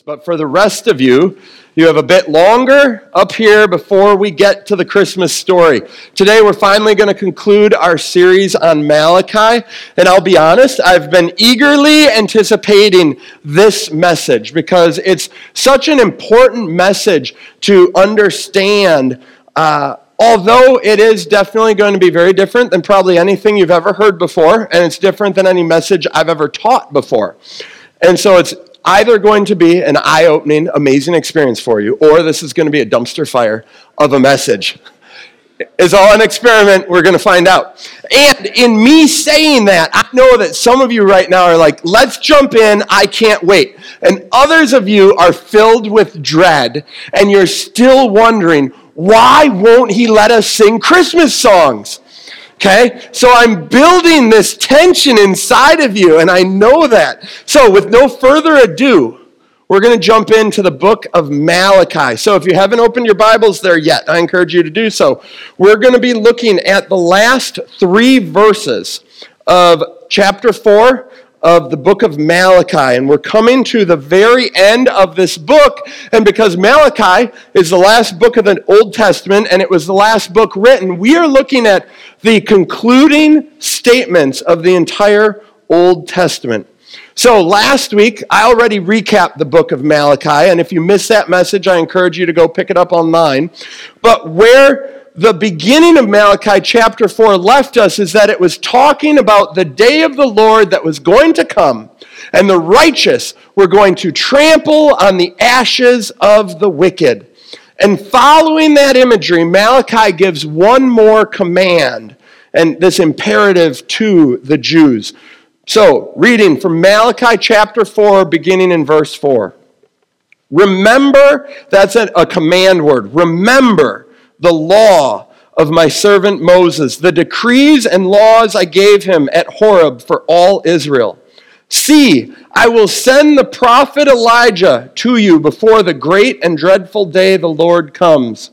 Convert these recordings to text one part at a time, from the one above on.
But for the rest of you, you have a bit longer up here before we get to the Christmas story. Today, we're finally going to conclude our series on Malachi. And I'll be honest, I've been eagerly anticipating this message because it's such an important message to understand. Uh, although it is definitely going to be very different than probably anything you've ever heard before, and it's different than any message I've ever taught before. And so it's either going to be an eye opening, amazing experience for you, or this is going to be a dumpster fire of a message. It's all an experiment. We're going to find out. And in me saying that, I know that some of you right now are like, let's jump in. I can't wait. And others of you are filled with dread, and you're still wondering, why won't he let us sing Christmas songs? Okay? So I'm building this tension inside of you, and I know that. So, with no further ado, we're going to jump into the book of Malachi. So, if you haven't opened your Bibles there yet, I encourage you to do so. We're going to be looking at the last three verses of chapter 4 of the book of Malachi. And we're coming to the very end of this book. And because Malachi is the last book of the Old Testament and it was the last book written, we are looking at the concluding statements of the entire Old Testament. So last week, I already recapped the book of Malachi. And if you missed that message, I encourage you to go pick it up online. But where the beginning of Malachi chapter 4 left us is that it was talking about the day of the Lord that was going to come, and the righteous were going to trample on the ashes of the wicked. And following that imagery, Malachi gives one more command and this imperative to the Jews. So, reading from Malachi chapter 4, beginning in verse 4. Remember, that's a, command word. Remember the law of my servant Moses, the decrees and laws I gave him at Horeb for all Israel. See, I will send the prophet Elijah to you before the great and dreadful day the Lord comes.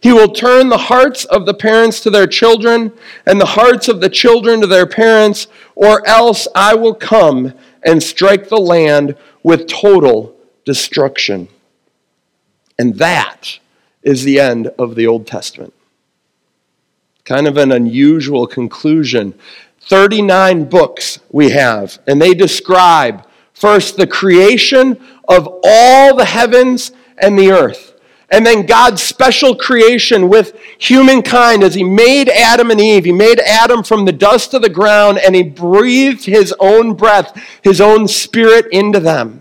He will turn the hearts of the parents to their children and the hearts of the children to their parents, or else I will come and strike the land with total destruction. And that is the end of the Old Testament. Kind of an unusual conclusion. 39 books we have, and they describe first the creation of all the heavens and the earth. And then God's special creation with humankind as He made Adam and Eve. He made Adam from the dust of the ground and He breathed His own breath, His own spirit into them.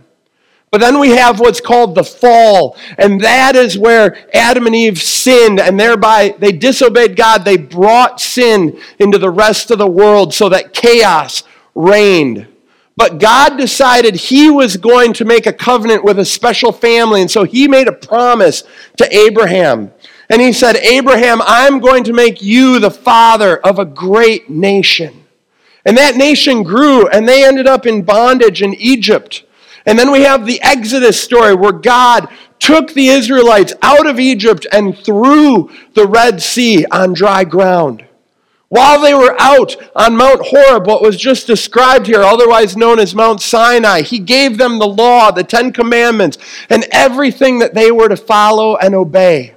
But then we have what's called the fall, and that is where Adam and Eve sinned, and thereby they disobeyed God. They brought sin into the rest of the world so that chaos reigned. But God decided He was going to make a covenant with a special family, and so He made a promise to Abraham. And He said, Abraham, I'm going to make you the father of a great nation. And that nation grew, and they ended up in bondage in Egypt. And then we have the Exodus story where God took the Israelites out of Egypt and through the Red Sea on dry ground. While they were out on Mount Horeb, what was just described here, otherwise known as Mount Sinai, he gave them the law, the Ten Commandments, and everything that they were to follow and obey.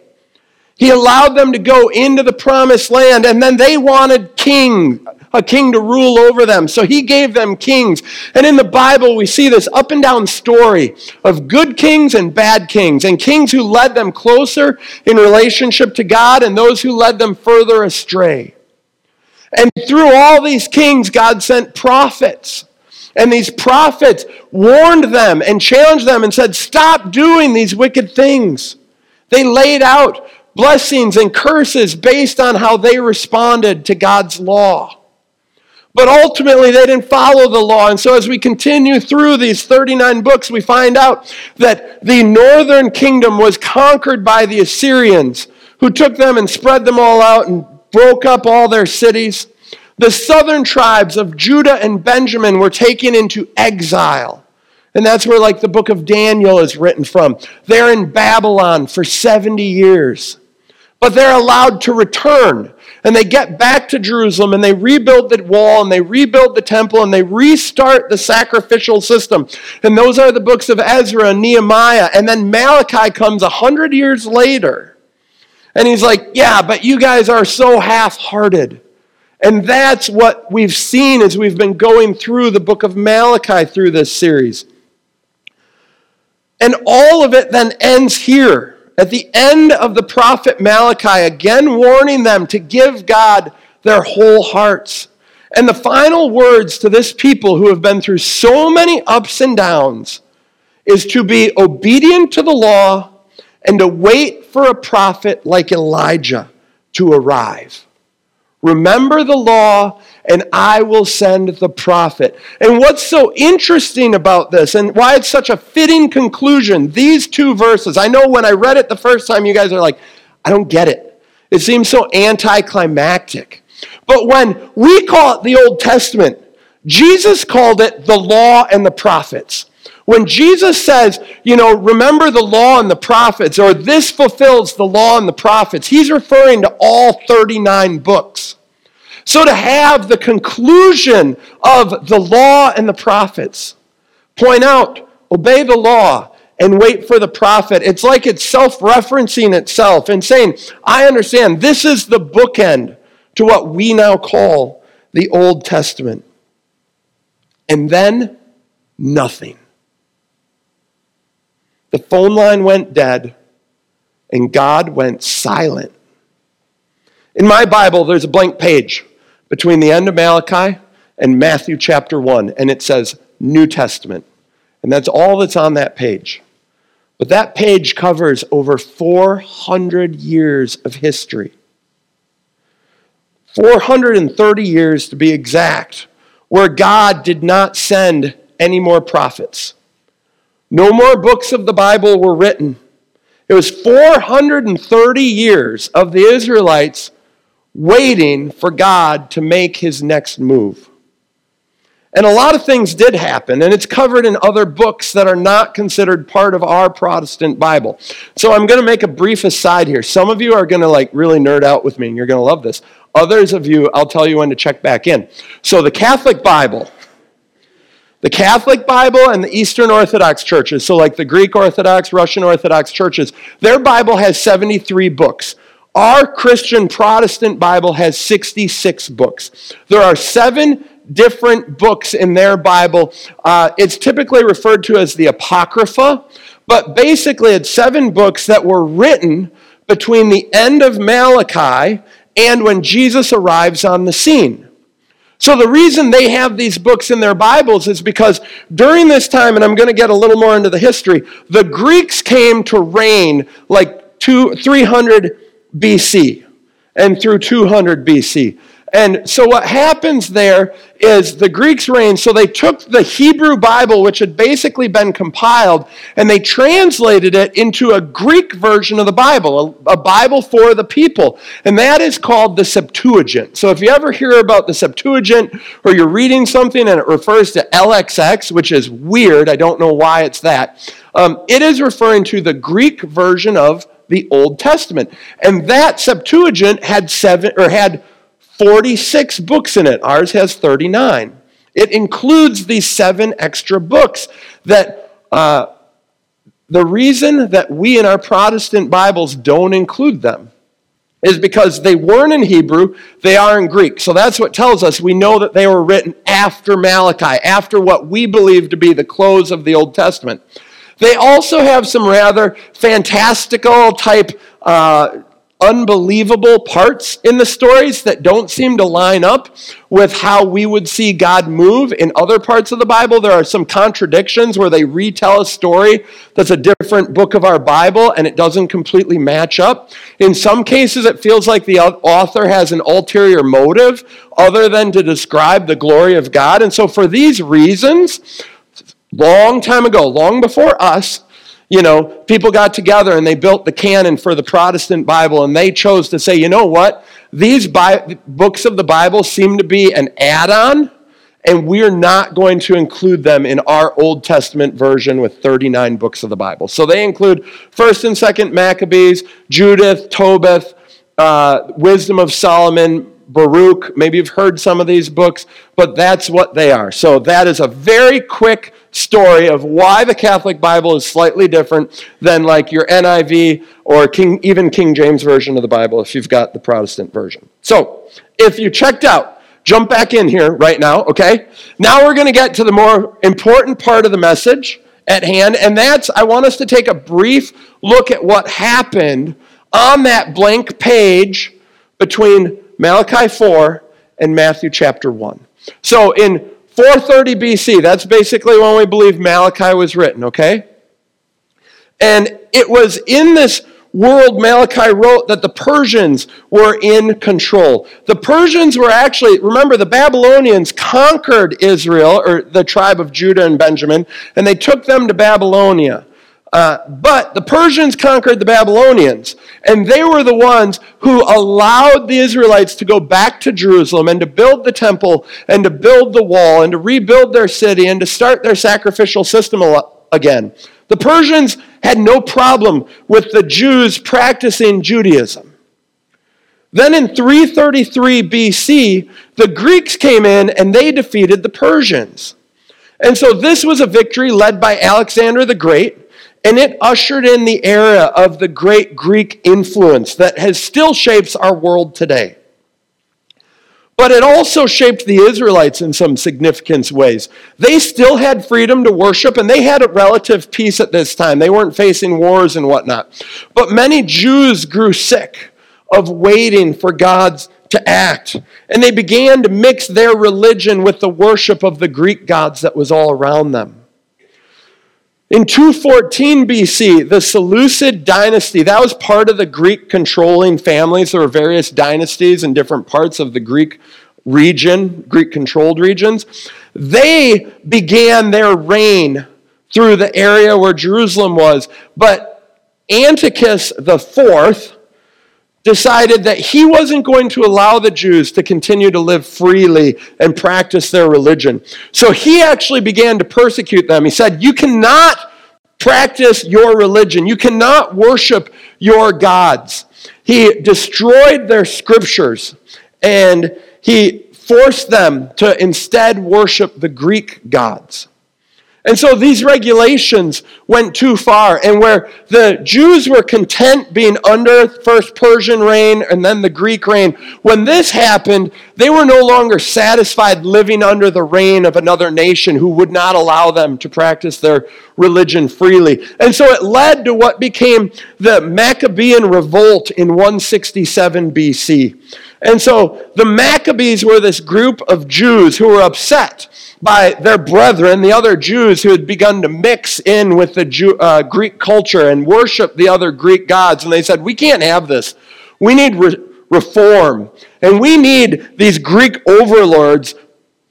He allowed them to go into the promised land, and then they wanted king, a king to rule over them. So he gave them kings. And in the Bible, we see this up and down story of good kings and bad kings, and kings who led them closer in relationship to God, and those who led them further astray. And through all these kings, God sent prophets. And these prophets warned them and challenged them and said, Stop doing these wicked things. They laid out blessings and curses based on how they responded to God's law. But ultimately, they didn't follow the law. And so, as we continue through these 39 books, we find out that the northern kingdom was conquered by the Assyrians, who took them and spread them all out and broke up all their cities. The southern tribes of Judah and Benjamin were taken into exile. And that's where, like, the book of Daniel is written from. They're in Babylon for 70 years. But they're allowed to return. And they get back to Jerusalem and they rebuild the wall and they rebuild the temple and they restart the sacrificial system. And those are the books of Ezra and Nehemiah. And then Malachi comes a hundred years later. And he's like, Yeah, but you guys are so half hearted. And that's what we've seen as we've been going through the book of Malachi through this series. And all of it then ends here at the end of the prophet Malachi, again warning them to give God their whole hearts. And the final words to this people who have been through so many ups and downs is to be obedient to the law and to wait for a prophet like Elijah to arrive. Remember the law, and I will send the prophet. And what's so interesting about this, and why it's such a fitting conclusion, these two verses, I know when I read it the first time, you guys are like, I don't get it. It seems so anticlimactic. But when we call it the Old Testament, Jesus called it the law and the prophets. When Jesus says, you know, remember the law and the prophets, or this fulfills the law and the prophets, he's referring to all 39 books. So to have the conclusion of the law and the prophets point out, obey the law, and wait for the prophet, it's like it's self referencing itself and saying, I understand this is the bookend to what we now call the Old Testament. And then nothing. The phone line went dead, and God went silent. In my Bible, there's a blank page between the end of Malachi and Matthew chapter 1, and it says New Testament. And that's all that's on that page. But that page covers over 400 years of history. 430 years to be exact, where God did not send any more prophets. No more books of the Bible were written. It was 430 years of the Israelites waiting for God to make his next move. And a lot of things did happen, and it's covered in other books that are not considered part of our Protestant Bible. So I'm going to make a brief aside here. Some of you are going to like really nerd out with me, and you're going to love this. Others of you, I'll tell you when to check back in. So the Catholic Bible the Catholic Bible and the Eastern Orthodox churches, so like the Greek Orthodox, Russian Orthodox churches, their Bible has 73 books. Our Christian Protestant Bible has 66 books. There are seven different books in their Bible. Uh, it's typically referred to as the Apocrypha, but basically it's seven books that were written between the end of Malachi and when Jesus arrives on the scene. So the reason they have these books in their Bibles is because during this time, and I'm going to get a little more into the history, the Greeks came to reign like two, 300 BC and through 200 BC. And so what happens there is the Greeks reigned, so they took the Hebrew Bible, which had basically been compiled, and they translated it into a Greek version of the Bible, a, a, Bible for the people. And that is called the Septuagint. So if you ever hear about the Septuagint, or you're reading something and it refers to LXX, which is weird, I don't know why it's that, um, it is referring to the Greek version of the Old Testament. And that Septuagint had seven or had 46 books in it. Ours has 39. It includes these seven extra books that uh, the reason that we in our Protestant Bibles don't include them is because they weren't in Hebrew, they are in Greek. So that's what tells us we know that they were written after Malachi, after what we believe to be the close of the Old Testament. They also have some rather fantastical type uh, unbelievable parts in the stories that don't seem to line up with how we would see God move in other parts of the Bible. There are some contradictions where they retell a story that's a different book of our Bible and it doesn't completely match up. In some cases, it feels like the author has an ulterior motive other than to describe the glory of God. And so, for these reasons, long time ago, long before us, you know, people got together and they built the canon for the Protestant Bible and they chose to say, you know what? These Bi- books of the Bible seem to be an add on, and we're not going to include them in our Old Testament version with 39 books of the Bible. So they include 1st and 2nd Maccabees, Judith, Tobit, uh, Wisdom of Solomon, Baruch. Maybe you've heard some of these books, but that's what they are. So that is a very quick story of why the Catholic Bible is slightly different than like your NIV or King, even King James version of the Bible if you've got the Protestant version. So if you checked out, jump back in here right now, okay? Now we're going to get to the more important part of the message at hand, and that's I want us to take a brief look at what happened on that blank page between Malachi 4 and Matthew chapter 1. So in 430 BC, that's basically when we believe Malachi was written, okay? And it was in this world Malachi wrote that the Persians were in control. The Persians were actually, remember, the Babylonians conquered Israel, or the tribe of Judah and Benjamin, and they took them to Babylonia. Uh, but the Persians conquered the Babylonians, and they were the ones who allowed the Israelites to go back to Jerusalem and to build the temple and to build the wall and to rebuild their city and to start their sacrificial system again. The Persians had no problem with the Jews practicing Judaism. Then in 333 BC, the Greeks came in and they defeated the Persians. And so this was a victory led by Alexander the Great and it ushered in the era of the great Greek influence that has still shapes our world today. But it also shaped the Israelites in some significant ways. They still had freedom to worship and they had a relative peace at this time. They weren't facing wars and whatnot. But many Jews grew sick of waiting for God's to act. And they began to mix their religion with the worship of the Greek gods that was all around them. In 214 BC, the Seleucid dynasty, that was part of the Greek controlling families. There were various dynasties in different parts of the Greek region, Greek controlled regions. They began their reign through the area where Jerusalem was. But Antiochus IV, decided that he wasn't going to allow the Jews to continue to live freely and practice their religion. So he actually began to persecute them. He said, You cannot practice your religion, you cannot worship your gods. He destroyed their scriptures and he forced them to instead worship the Greek gods. And so these regulations went too far. And where the Jews were content being under first Persian reign and then the Greek reign, when this happened, they were no longer satisfied living under the reign of another nation who would not allow them to practice their religion freely. And so it led to what became the Maccabean revolt in 167 BC. And so the Maccabees were this group of Jews who were upset by their brethren, the other Jews who had begun to mix in with the Jew, uh, Greek culture and worship the other Greek gods. And they said, We can't have this. We need re- reform. And we need these Greek overlords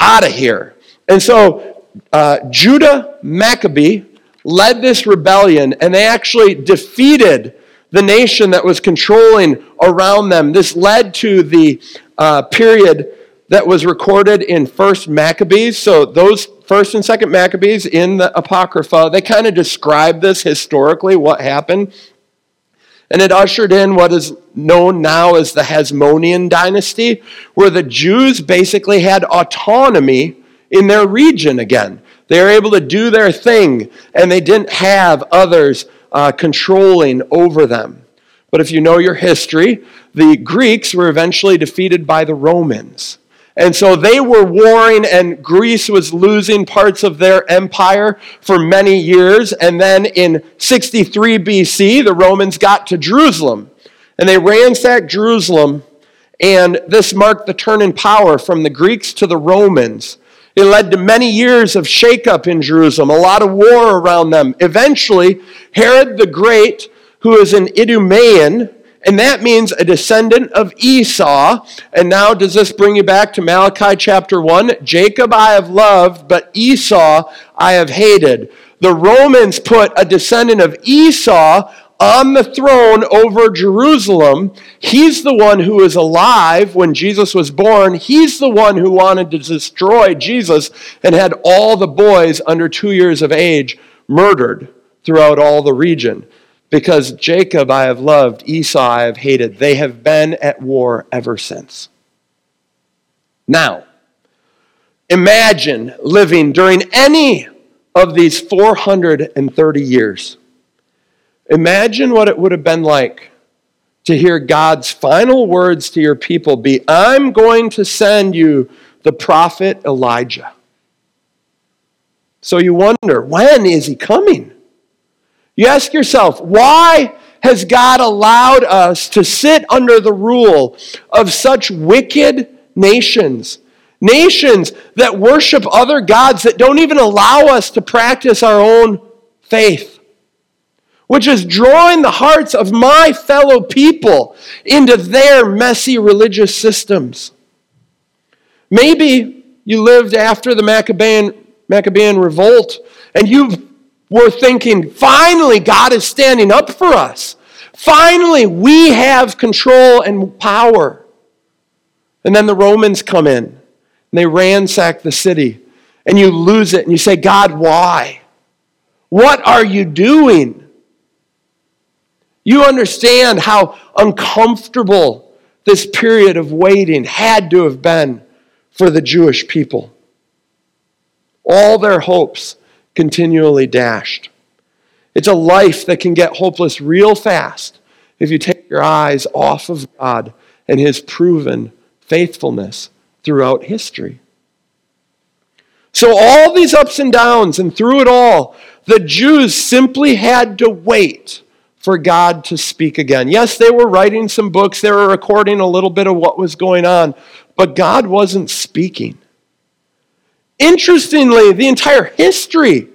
out of here. And so uh, Judah Maccabee led this rebellion, and they actually defeated the nation that was controlling around them. This led to the uh, period that was recorded in First Maccabees. So those First and Second Maccabees in the Apocrypha, they kind of describe this historically, what happened. And it ushered in what is known now as the Hasmonean dynasty, where the Jews basically had autonomy in their region again. They were able to do their thing, and they didn't have others uh, controlling over them. But if you know your history, the Greeks were eventually defeated by the Romans. And so they were warring, and Greece was losing parts of their empire for many years. And then in 63 BC, the Romans got to Jerusalem. And they ransacked Jerusalem, and this marked the turn in power from the Greeks to the Romans. It led to many years of shakeup in Jerusalem, a lot of war around them. Eventually, Herod the Great, who is an Idumean, and that means a descendant of Esau. And now, does this bring you back to Malachi chapter 1? Jacob I have loved, but Esau I have hated. The Romans put a descendant of Esau on the throne over Jerusalem. He's the one who was alive when Jesus was born. He's the one who wanted to destroy Jesus and had all the boys under two years of age murdered throughout all the region. Because Jacob I have loved, Esau I have hated. They have been at war ever since. Now, imagine living during any of these 430 years. Imagine what it would have been like to hear God's final words to your people be I'm going to send you the prophet Elijah. So you wonder, when is he coming? You ask yourself, why has God allowed us to sit under the rule of such wicked nations? Nations that worship other gods that don't even allow us to practice our own faith, which is drawing the hearts of my fellow people into their messy religious systems. Maybe you lived after the Maccabean, Maccabean revolt and you were thinking, finally, God is standing up for us. Finally, we have control and power. And then the Romans come in and they ransack the city, and you lose it, and you say, God, why? What are you doing? You understand how uncomfortable this period of waiting had to have been for the Jewish people. All their hopes continually dashed. It's a life that can get hopeless real fast if you take your eyes off of God and His proven faithfulness throughout history. So, all these ups and downs, and through it all, the Jews simply had to wait for God to speak again. Yes, they were writing some books, they were recording a little bit of what was going on, but God wasn't speaking. Interestingly, the entire history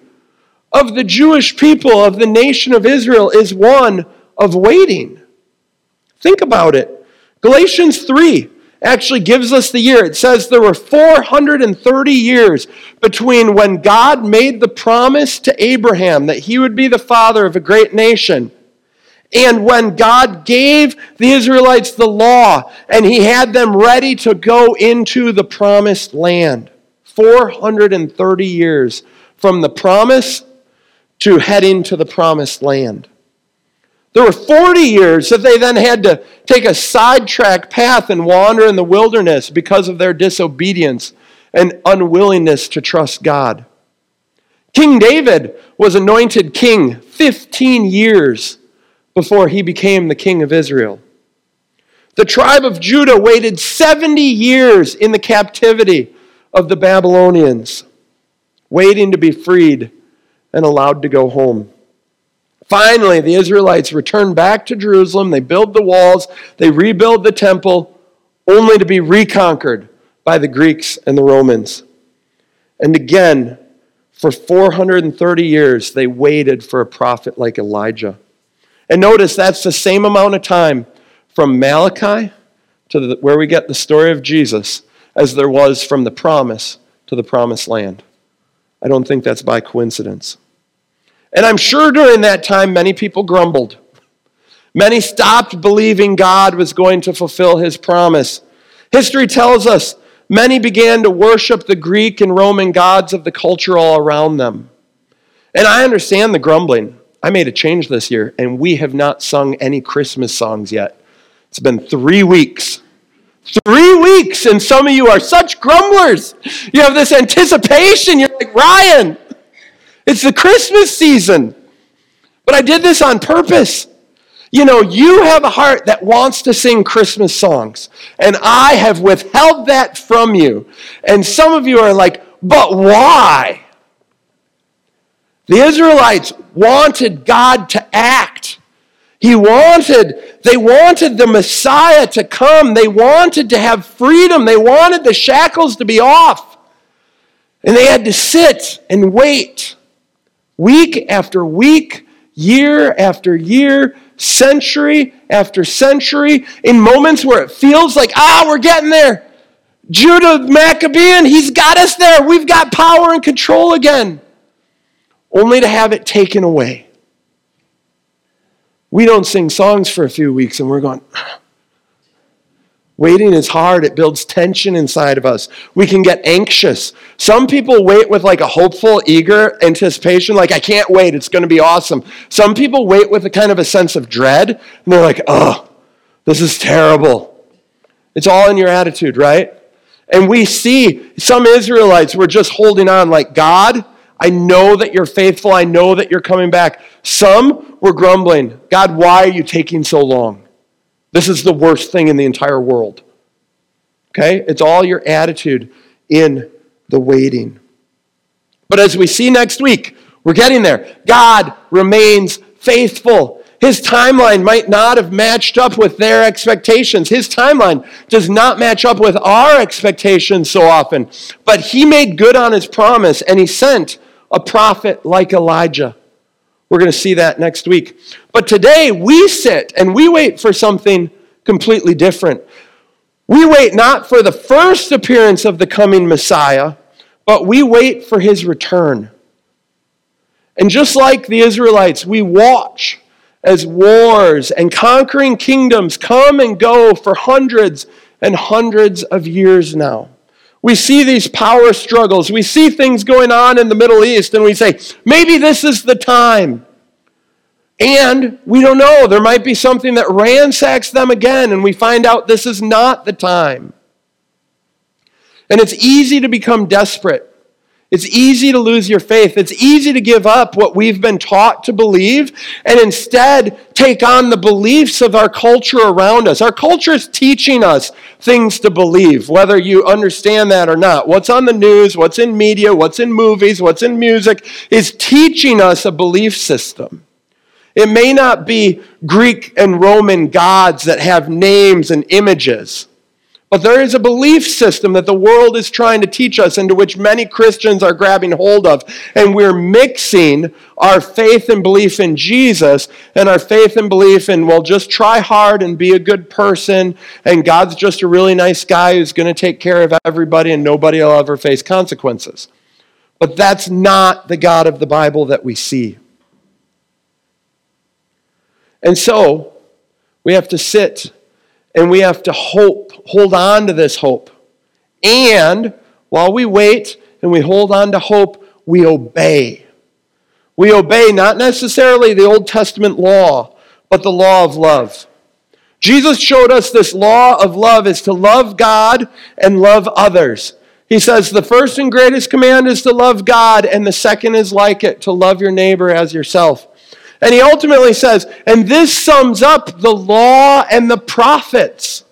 of the Jewish people, of the nation of Israel, is one of waiting. Think about it. Galatians 3 actually gives us the year. It says there were 430 years between when God made the promise to Abraham that he would be the father of a great nation and when God gave the Israelites the law and he had them ready to go into the promised land. 430 years from the promise to head into the promised land. There were 40 years that they then had to take a sidetrack path and wander in the wilderness because of their disobedience and unwillingness to trust God. King David was anointed king 15 years before he became the king of Israel. The tribe of Judah waited 70 years in the captivity of the Babylonians, waiting to be freed and allowed to go home. Finally, the Israelites returned back to Jerusalem. They build the walls, they rebuild the temple, only to be reconquered by the Greeks and the Romans. And again, for 430 years, they waited for a prophet like Elijah. And notice that's the same amount of time from Malachi to the, where we get the story of Jesus as there was from the promise to the promised land. I don't think that's by coincidence. And I'm sure during that time, many people grumbled. Many stopped believing God was going to fulfill his promise. History tells us many began to worship the Greek and Roman gods of the culture all around them. And I understand the grumbling. I made a change this year, and we have not sung any Christmas songs yet. It's been three weeks. Three weeks, and some of you are such grumblers. You have this anticipation. You're like, Ryan, it's the Christmas season. But I did this on purpose. You know, you have a heart that wants to sing Christmas songs, and I have withheld that from you. And some of you are like, but why? The Israelites wanted God to act. He wanted, they wanted the Messiah to come. They wanted to have freedom. They wanted the shackles to be off. And they had to sit and wait week after week, year after year, century after century, in moments where it feels like, ah, we're getting there. Judah Maccabean, he's got us there. We've got power and control again only to have it taken away. We don't sing songs for a few weeks and we're going, Waiting is hard. It builds tension inside of us. We can get anxious. Some people wait with like a hopeful, eager anticipation, like, I can't wait. It's going to be awesome. Some people wait with a kind of a sense of dread, and they're like, oh, this is terrible. It's all in your attitude, right? And we see some Israelites were just holding on, like, God, I know that you're faithful. I know that you're coming back. Some were grumbling, God, why are you taking so long? This is the worst thing in the entire world. Okay? It's all your attitude in the waiting. But as we see next week, we're getting there. God remains faithful. His timeline might not have matched up with their expectations. His timeline does not match up with our expectations so often. But he made good on his promise and he sent a prophet like Elijah. We're going to see that next week. But today we sit and we wait for something completely different. We wait not for the first appearance of the coming Messiah, but we wait for his return. And just like the Israelites, we watch as wars and conquering kingdoms come and go for hundreds and hundreds of years now. We see these power struggles. We see things going on in the Middle East, and we say, maybe this is the time. And we don't know. There might be something that ransacks them again, and we find out this is not the time. And it's easy to become desperate. It's easy to lose your faith. It's easy to give up what we've been taught to believe and instead take on the beliefs of our culture around us. Our culture is teaching us things to believe, whether you understand that or not. What's on the news, what's in media, what's in movies, what's in music is teaching us a belief system. It may not be Greek and Roman gods that have names and images. But there is a belief system that the world is trying to teach us, into which many Christians are grabbing hold of. And we're mixing our faith and belief in Jesus and our faith and belief in, well, just try hard and be a good person. And God's just a really nice guy who's going to take care of everybody and nobody will ever face consequences. But that's not the God of the Bible that we see. And so we have to sit and we have to hope, hold on to this hope. And while we wait and we hold on to hope, we obey. We obey not necessarily the Old Testament law, but the law of love. Jesus showed us this law of love is to love God and love others. He says the first and greatest command is to love God, and the second is like it, to love your neighbor as yourself. And he ultimately says, and this sums up the law and the prophets.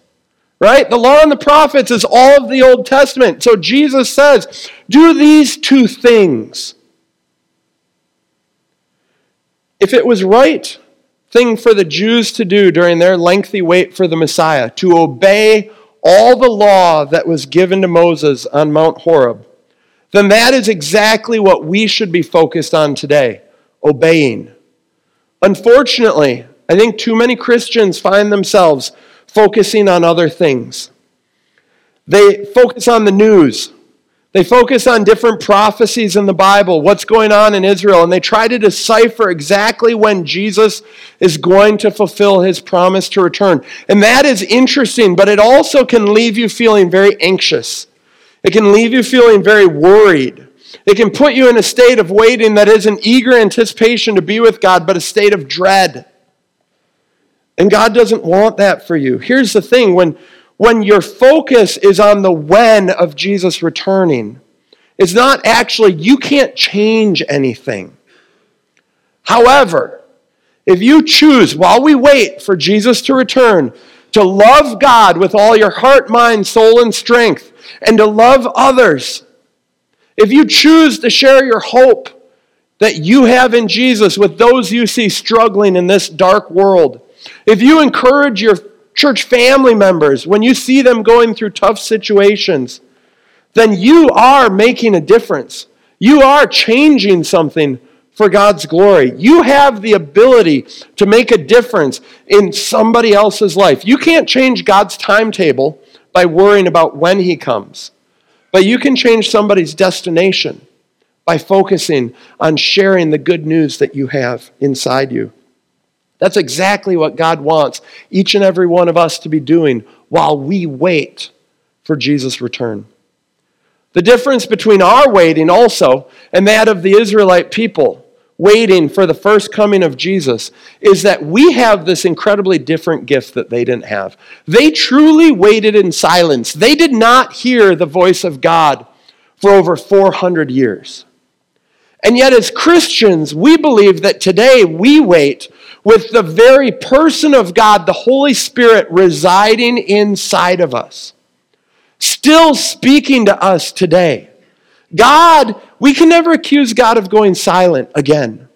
Right? The law and the prophets is all of the Old Testament. So Jesus says, do these two things. If it was right thing for the Jews to do during their lengthy wait for the Messiah, to obey all the law that was given to Moses on Mount Horeb, then that is exactly what we should be focused on today obeying. Unfortunately, I think too many Christians find themselves focusing on other things. They focus on the news. They focus on different prophecies in the Bible, what's going on in Israel, and they try to decipher exactly when Jesus is going to fulfill his promise to return. And that is interesting, but it also can leave you feeling very anxious. It can leave you feeling very worried. It can put you in a state of waiting that isn't eager anticipation to be with God, but a state of dread. And God doesn't want that for you. Here's the thing when, when your focus is on the when of Jesus returning, it's not actually, you can't change anything. However, if you choose while we wait for Jesus to return to love God with all your heart, mind, soul, and strength, and to love others if you choose to share your hope that you have in Jesus with those you see struggling in this dark world, if you encourage your church family members when you see them going through tough situations, then you are making a difference. You are changing something for God's glory. You have the ability to make a difference in somebody else's life. You can't change God's timetable by worrying about when He comes. But you can change somebody's destination by focusing on sharing the good news that you have inside you. That's exactly what God wants each and every one of us to be doing while we wait for Jesus' return. The difference between our waiting also and that of the Israelite people waiting for the first coming of Jesus is that we have this incredibly different gift that they didn't have. They truly waited in silence. They did not hear the voice of God for over 400 years. And yet, as Christians, we believe that today we wait with the very person of God, the Holy Spirit, residing inside of us still speaking to us today. God, we can never accuse God of going silent again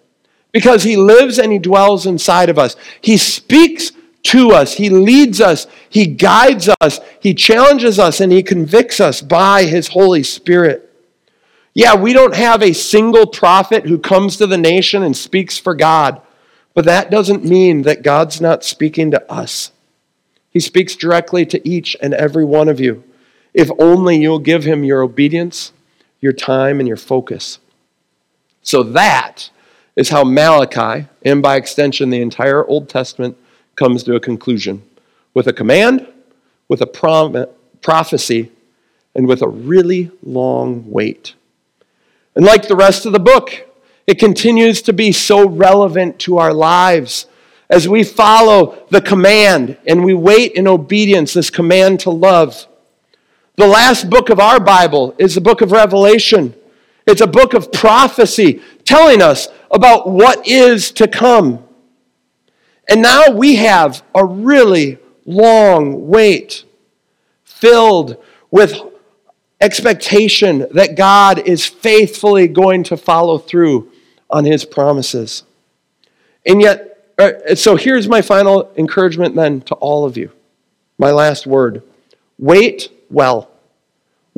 because he lives and he dwells inside of us. He speaks to us, he leads us, he guides us, he challenges us, and he convicts us by his Holy Spirit. Yeah, we don't have a single prophet who comes to the nation and speaks for God, but that doesn't mean that God's not speaking to us. He speaks directly to each and every one of you if only you'll give him your obedience, your time, and your focus. So that is how Malachi, and by extension the entire Old Testament, comes to a conclusion with a command, with a prom- prophecy, and with a really long wait. And like the rest of the book, it continues to be so relevant to our lives as we follow the command and we wait in obedience, this command to love. The last book of our Bible is the book of Revelation. It's a book of prophecy telling us about what is to come. And now we have a really long wait filled with expectation that God is faithfully going to follow through on his promises. And yet, uh, so here's my final encouragement then to all of you. My last word wait well.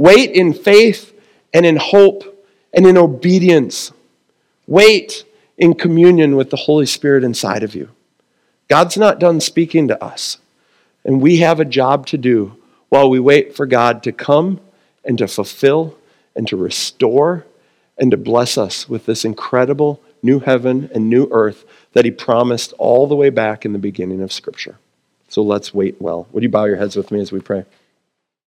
Wait in faith and in hope and in obedience. Wait in communion with the Holy Spirit inside of you. God's not done speaking to us, and we have a job to do while we wait for God to come and to fulfill and to restore and to bless us with this incredible new heaven and new earth that He promised all the way back in the beginning of Scripture. So let's wait well. Would you bow your heads with me as we pray?